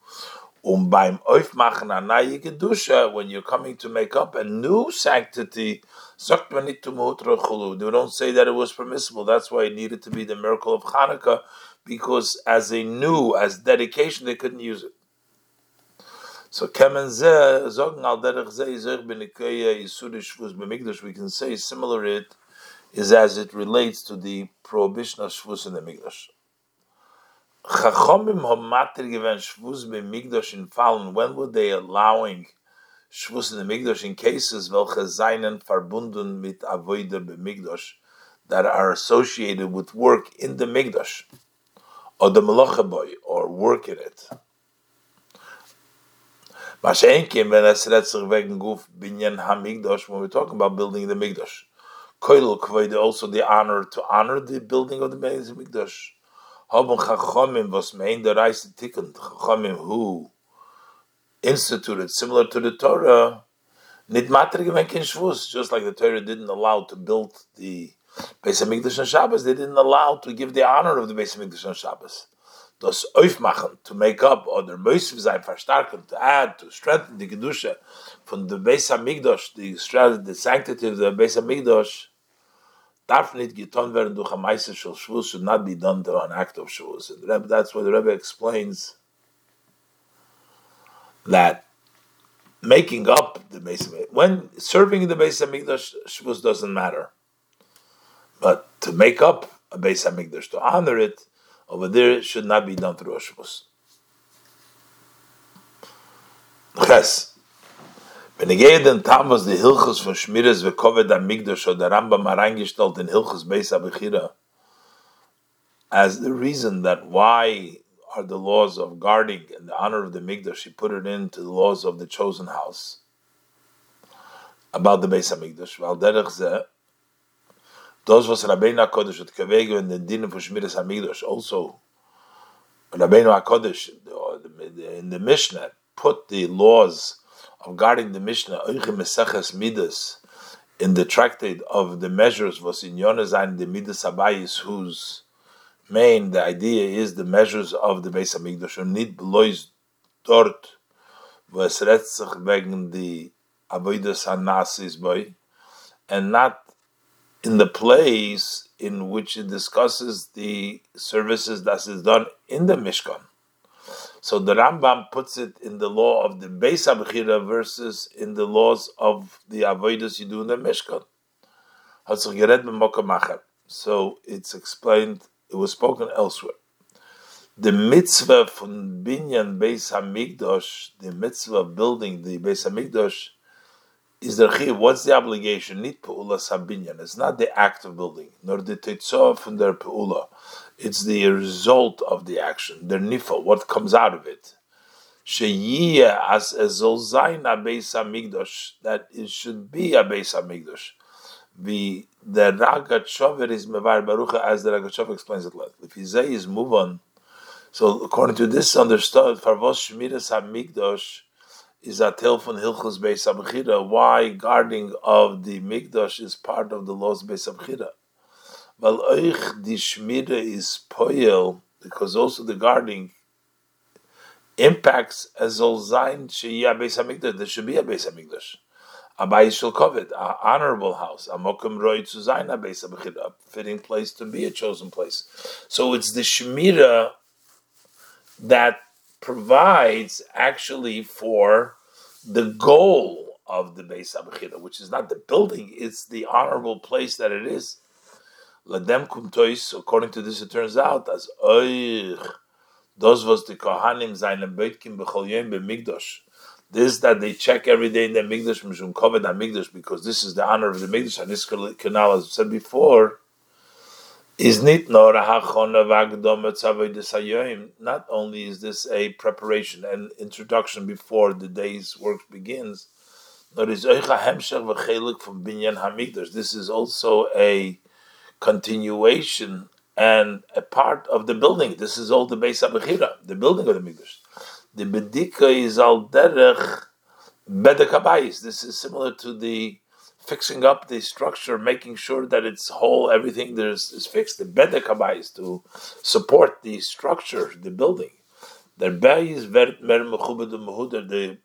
um beim Aufmachen a neue Gedusha when you're coming to make up a new sanctity sagt man nicht chulu. They don't say that it was permissible. That's why it needed to be the miracle of Hanukkah because as a new as dedication they couldn't use it. So kemen ze zogen al derech ze izog bin ikeye isudish was bemigdash we can say similar it is as it relates to the prohibition of shvus in the Mikdash. Chachomim homatir given shvus Mikdash in fallen. When were they allowing shvus in the Mikdash in cases welche seinen verbunden mit avoide Mikdash that are associated with work in the Mikdash or the malacha boy or work in it. Mashenkim when es redt sich wegen guf binyan hamigdash when we're talking about building the Mikdash. Koil Kvoid also the honor to honor the building of the Beis Mikdash. Haben Chachomim was mein der Reise tikkend Chachomim who instituted similar to the Torah. Nit matter gewen kin shvus, just like the Torah didn't allow to build the Beis Hamikdash on Shabbos, they didn't allow to give the honor of the Beis Hamikdash on Shabbos. Das aufmachen, to make up, oder Moisiv sein, verstärken, to add, to strengthen the Kedusha from the Beis Hamikdash, the, the sanctity of the Beis Hamikdash, darf nicht getan werden durch ein Meister shel Shavuos should not be done through an act of Shavuos. And Rebbe, that's what the Rebbe explains that making up the Beis when serving the Beis Hamikdash, Shavuos doesn't matter. But to make up a Beis Hamikdash, to honor it, over there should not be done through a Shavuos. Yes. Wenn ich gehe den Tam, was die Hilchus von Schmires ve Kovet am Migdash oder der Rambam reingestellt in Hilchus Beis Abichira as the reason that why are the laws of guarding and the honor of the Migdash, he put it into the laws of the chosen house about the Beis HaMikdash. Weil derech ze, those was Rabbeinu HaKodesh at Kavego in the din of Shmiras HaMikdash, also Rabbeinu HaKodesh in the Mishnah put the laws of guarding the Mishnah, Midas, in the tractate of the measures was in Yonazain the Midas Abayis, whose main the idea is the measures of the Beis Hamikdash und nicht bloß dort, wo es redt sich wegen die Avoidas Hanasis boy, and not in the place in which it discusses the services that is done in the Mishkan. So the Rambam puts it in the law of the Beis Abchira versus in the laws of the Avodas you do in the Mishkan. So it's explained, it was spoken elsewhere. The mitzvah from Binyan Beis Hamikdash, the mitzvah of building the Beis Hamikdash, is the chiv. What's the obligation? Nit peula sabinyan. It's not the act of building, nor the tetzah from their peula. It's the result of the action, the nifa, what comes out of it. As. That it should be a beis hamikdash. The the Rogatchover is mevar barucha as the Rogatchover explains it. If Izay is move on, so according to this understood, farvos shmiras hamikdash is a von Hilchos Beis Abchira, why guarding of the Mikdash is part of the laws Beis Abchira. Well, euch die Shmira is poel, because also the guarding impacts as zain Beis Hamikdash. There should be a Beis Hamikdash. A Bayis shall covet, an honorable house, a mokum roi to zain Beis a fitting place to be a chosen place. So it's the Shmira that provides actually for the goal of the Beis which is not the building, it's the honorable place that it is. Ladem kumtois, according to this, it turns out as oich, those was the kohanim zayin beitkim b'chol yom b'migdosh. This that they check every day in the migdosh mishum koved migdosh because this is the honor of the migdosh. And this canal, as said before, is nit nor Not only is this a preparation and introduction before the day's work begins, nor is oicha hemshech v'chelik from binyan hamikdash. This is also a continuation and a part of the building. This is all the Beis Abechira, the building of the mikdash. The bedika is al derech bedek This is similar to the fixing up the structure, making sure that it's whole, everything there is, is fixed. The bedek is to support the structure, the building. The beis vert mer the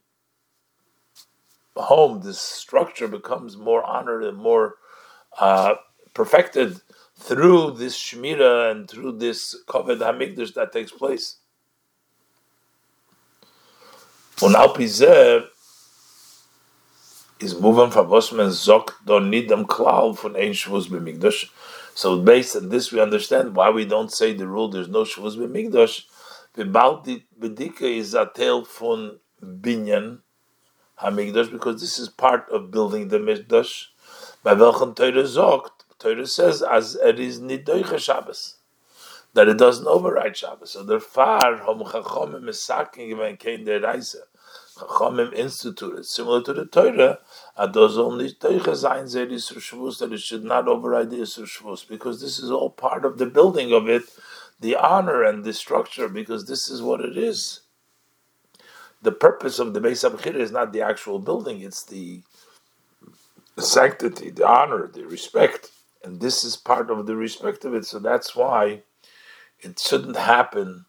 home, this structure becomes more honored and more uh, perfected through this shmira and through this koved hamikdash that takes place. Und is moving from Osman Zok don't need them klal von ein Shavuos b'migdash. So based on this, we understand why we don't say the rule. There's no Shavuos b'migdash. V'baldi bedika is a tale von binyan hamigdash because this is part of building the mikdash. By welchem Torah zokt, Torah says as it is nidoicha Shabbos that it doesn't override Shabbos. So therefore, hom chachomim misaking even kein der Reise. Chachamim instituted, similar to the Torah, and those only Teicha Zayin Zer Yisr Shavuos, that it should not override the Shavuos, because this is all part of the building of it, the honor and the structure, because this is what it is. The purpose of the Beis Abchir is not the actual building, it's the sanctity, the honor, the respect. And this is part of the respect of it, so that's why it shouldn't happen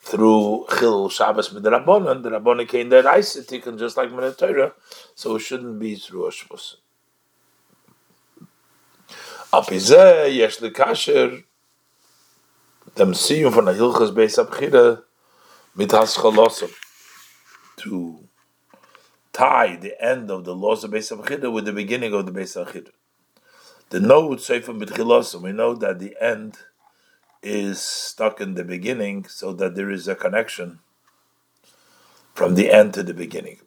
through Chil Shabbos with the Rabbanon came there Isatikin just like Torah, so it shouldn't be through Shabbos. Apizeh, Yesh Lekasher, dem Siyum von der Hilchas Beis Abchira mit Haschalosim, to tie the end of the laws of Beis Abchira with the beginning of the Beis Abchira. The note Sefer Mitchilosim, we know that the end is stuck in the beginning so that there is a connection from the end to the beginning.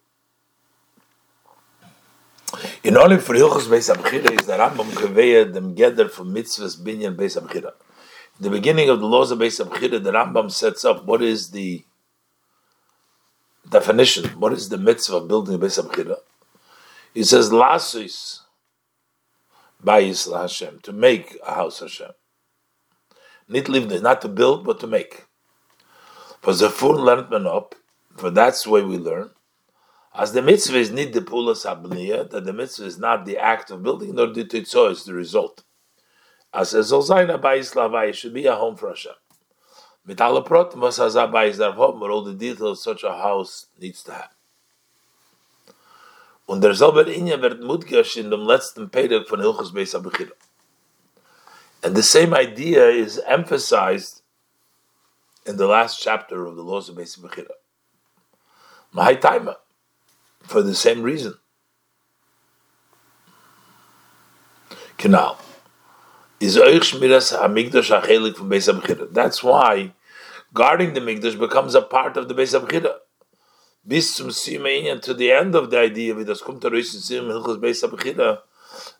In only for Hilchos Beis Abchira is the Rambam Kaveya them gather from mitzvahs binyan Beis Abchira. The beginning of the laws of Beis Abchira, the Rambam sets up what is the definition, what is the mitzvah of building Beis Abchira. He says, Lasis, Bayis Hashem, to make a house Hashem. Nit livne, not to build, but to make. For full learned man up, for that's the way we learn. As the mitzvah is not the pulas abniya, that the mitzvah is not the act of building, nor the titzo is the result. As a zolzaina bayis lavai should be a home for Hashem. Mit alle prot was hazah bayis but all the details such a house needs to have. Und der selber Inja wird mutgesch in dem letzten Pedek von Hilchus Beis Abechira. And the same idea is emphasized in the last chapter of the laws of Beis Bechira. Mahai for the same reason. Canal is Shmiras Hamikdash Achelik from Beis Bechira. That's why guarding the Mikdash becomes a part of the Beis Bechira. Bis zum Simein to the end of the idea of das kommt der Sim Hilchos Beis Bechira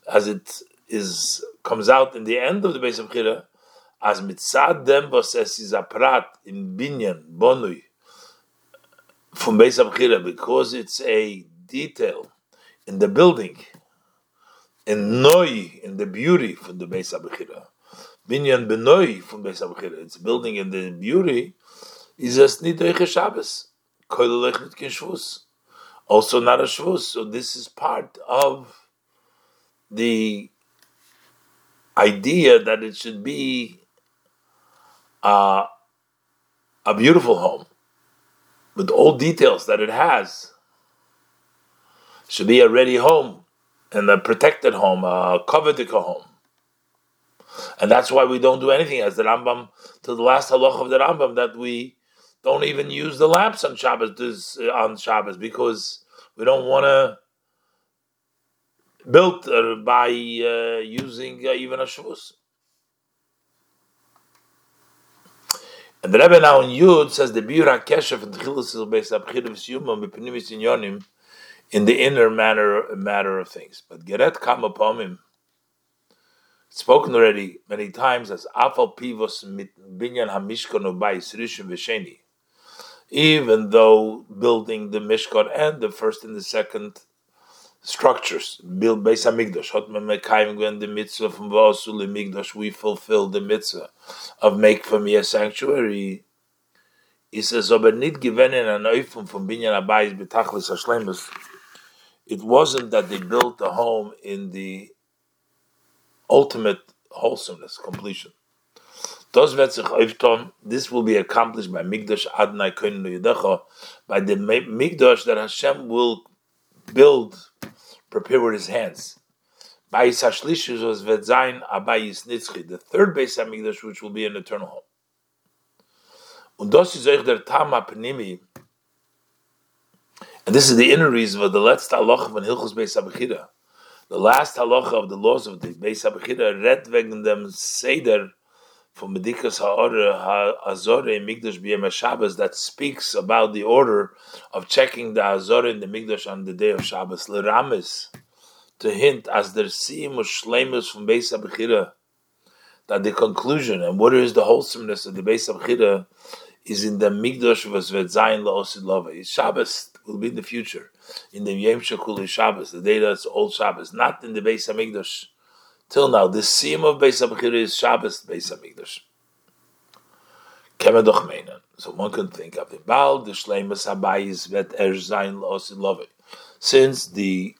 as it is comes out in the end of the Beis Bechira as mitzad dem was es is a prat in binyan bonui from Beis Bechira because it's a detail in the building in noi in the beauty from the Beis Bechira binyan benoi from Beis Bechira it's building in the beauty is as nidoich Shabbos also not a shvus. So this is part of the idea that it should be uh, a beautiful home with all details that it has. Should be a ready home and a protected home, a coveted home. And that's why we don't do anything as the Rambam, to the last halach of the Rambam, that we don't even use the lamps on Shabbos uh, on Shabbos because we don't want to build uh, by uh, using uh, even a Shavuos. And the Rebbe now in Yud says the Biura Keshev and Tchilas is based on Chidus Yuma Mipnimis Inyonim in the inner manner matter of things. But Geret Kam upon him spoken already many times as Afal Pivos mit Binyan Hamishkon Ubayis Rishon Vesheni even though building the Mishkan and the first and the second structures, build Beis Hamikdash, when the mitzvah from Vasul Migdash, we fulfill the mitzvah of make for me a sanctuary. He says. It wasn't that they built the home in the ultimate wholesomeness, completion. This will be accomplished by Migdash Adnai Koinu Yedecha, by the Migdash that Hashem will build, prepare with His hands. By Sashlishus was Vetzain Abayis Nitzchi, the third base of Migdash, which will be an eternal home. Das and this is the inner reason of the letzte halacha von Hilchus Beis Abechira. The last halacha of the laws of the Beis Abechira read wegen dem Seder from Medikas Ha'orah Ha'azore Migdash B'Yem Shabbos that speaks about the order of checking the Azore in the Migdash on the day of Shabbos. L'ramis, to hint as there seem Shlemus from Beis Abchira, that the conclusion and what is the wholesomeness of the Beis Abchira is in the Migdash was Vetzayin La'osid Lova. Shabbos will be in the future, in the Yom Shakuli Shabbos, the day that's old Shabbos, not in the Beis Hamikdash Till now, the seam of Beis Hamikdash is Shabbos Beis Hamikdash. So one can think of it. Baal the Shleimus Habayis vet Er Zayin Love. Since the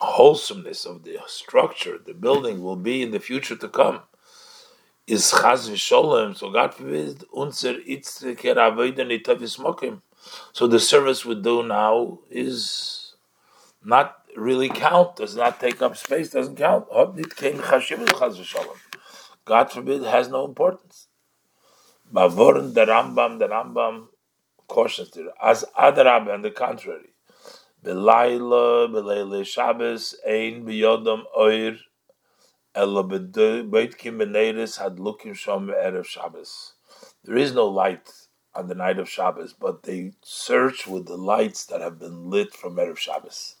wholesomeness of the structure, the building will be in the future to come. Is Chaz v'Sholem, so God forbid, unser itzker itavis mokim. So the service we do now is not really count, does not take up space, doesn't count. God forbid, has no importance. Bavorn the Rambam, the Rambam cautions there. As Adarab, on the contrary. Belayla, Belayla Shabbos, Ein Biyodam Oir, Ela Beitkim Beneris had looking Shom Erev Shabbos. There is no light on the night of Shabbos, but they search with the lights that have been lit from Erev Shabbos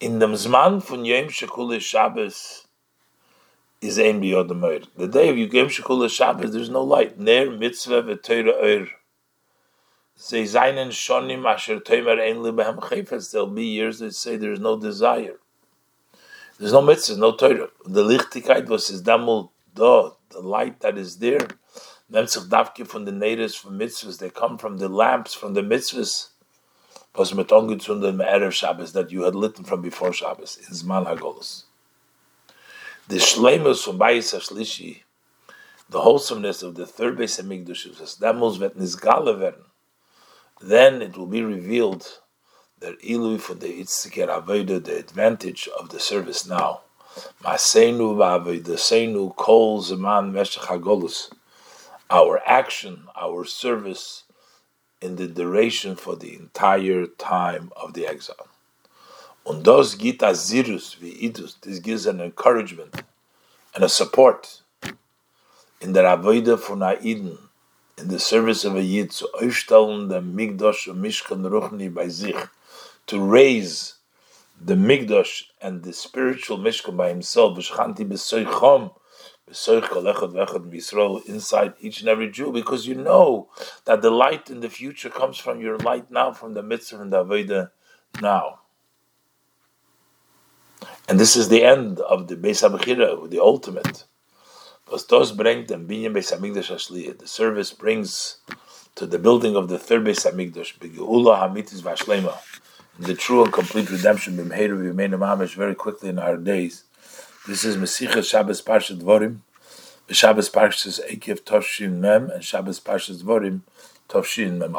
in dem Zman von Yom Shekule Shabbos is ein biyod. The day of Yom Shekule Shabbos, there's no light. Ner mitzvah v'teira oir. Say zainen shonim asher toimer ein libehem chayfetz. There'll be years that say there's no desire. There's no mitzvah, no Torah. The lichtigkeit was is damul da, the light that is there. Nemtzach davke from the natives from mitzvahs. They come from the lamps, from the mitzvahs was mit ungezündet im Erev Shabbos that you had lit from before Shabbos in Zman HaGolus. The Shleimus from Bayis HaShlishi, the wholesomeness of the third base was demos vet nizgale werden. Then it will be revealed that Ilui for the Itziker Avodah, the advantage of the service now, Maseinu v'avodaseinu kol zeman meshech hagolus. Our action, our service in the duration for the entire time of the exile. Und das gibt azirus v'idus. This gives an encouragement and a support in der Avoide von Aiden, in the service of a Yid, zu aufstellen der Migdosh und Mishkan Ruchni bei sich, to raise the Migdosh and the spiritual Mishkan by himself, v'shchanti b'soichom, inside each and every Jew, because you know that the light in the future comes from your light now, from the mitzvah and the Avodah now. And this is the end of the Beis HaBechira, the ultimate. The service brings to the building of the third Beis Hamikdash, the true and complete redemption, very quickly in our days. This is Mesicha Shabbos Parshat Dvorim, Shabbos Parshat Ekev Tovshin Mem, and Shabbos Parshat Dvorim Tovshin Mem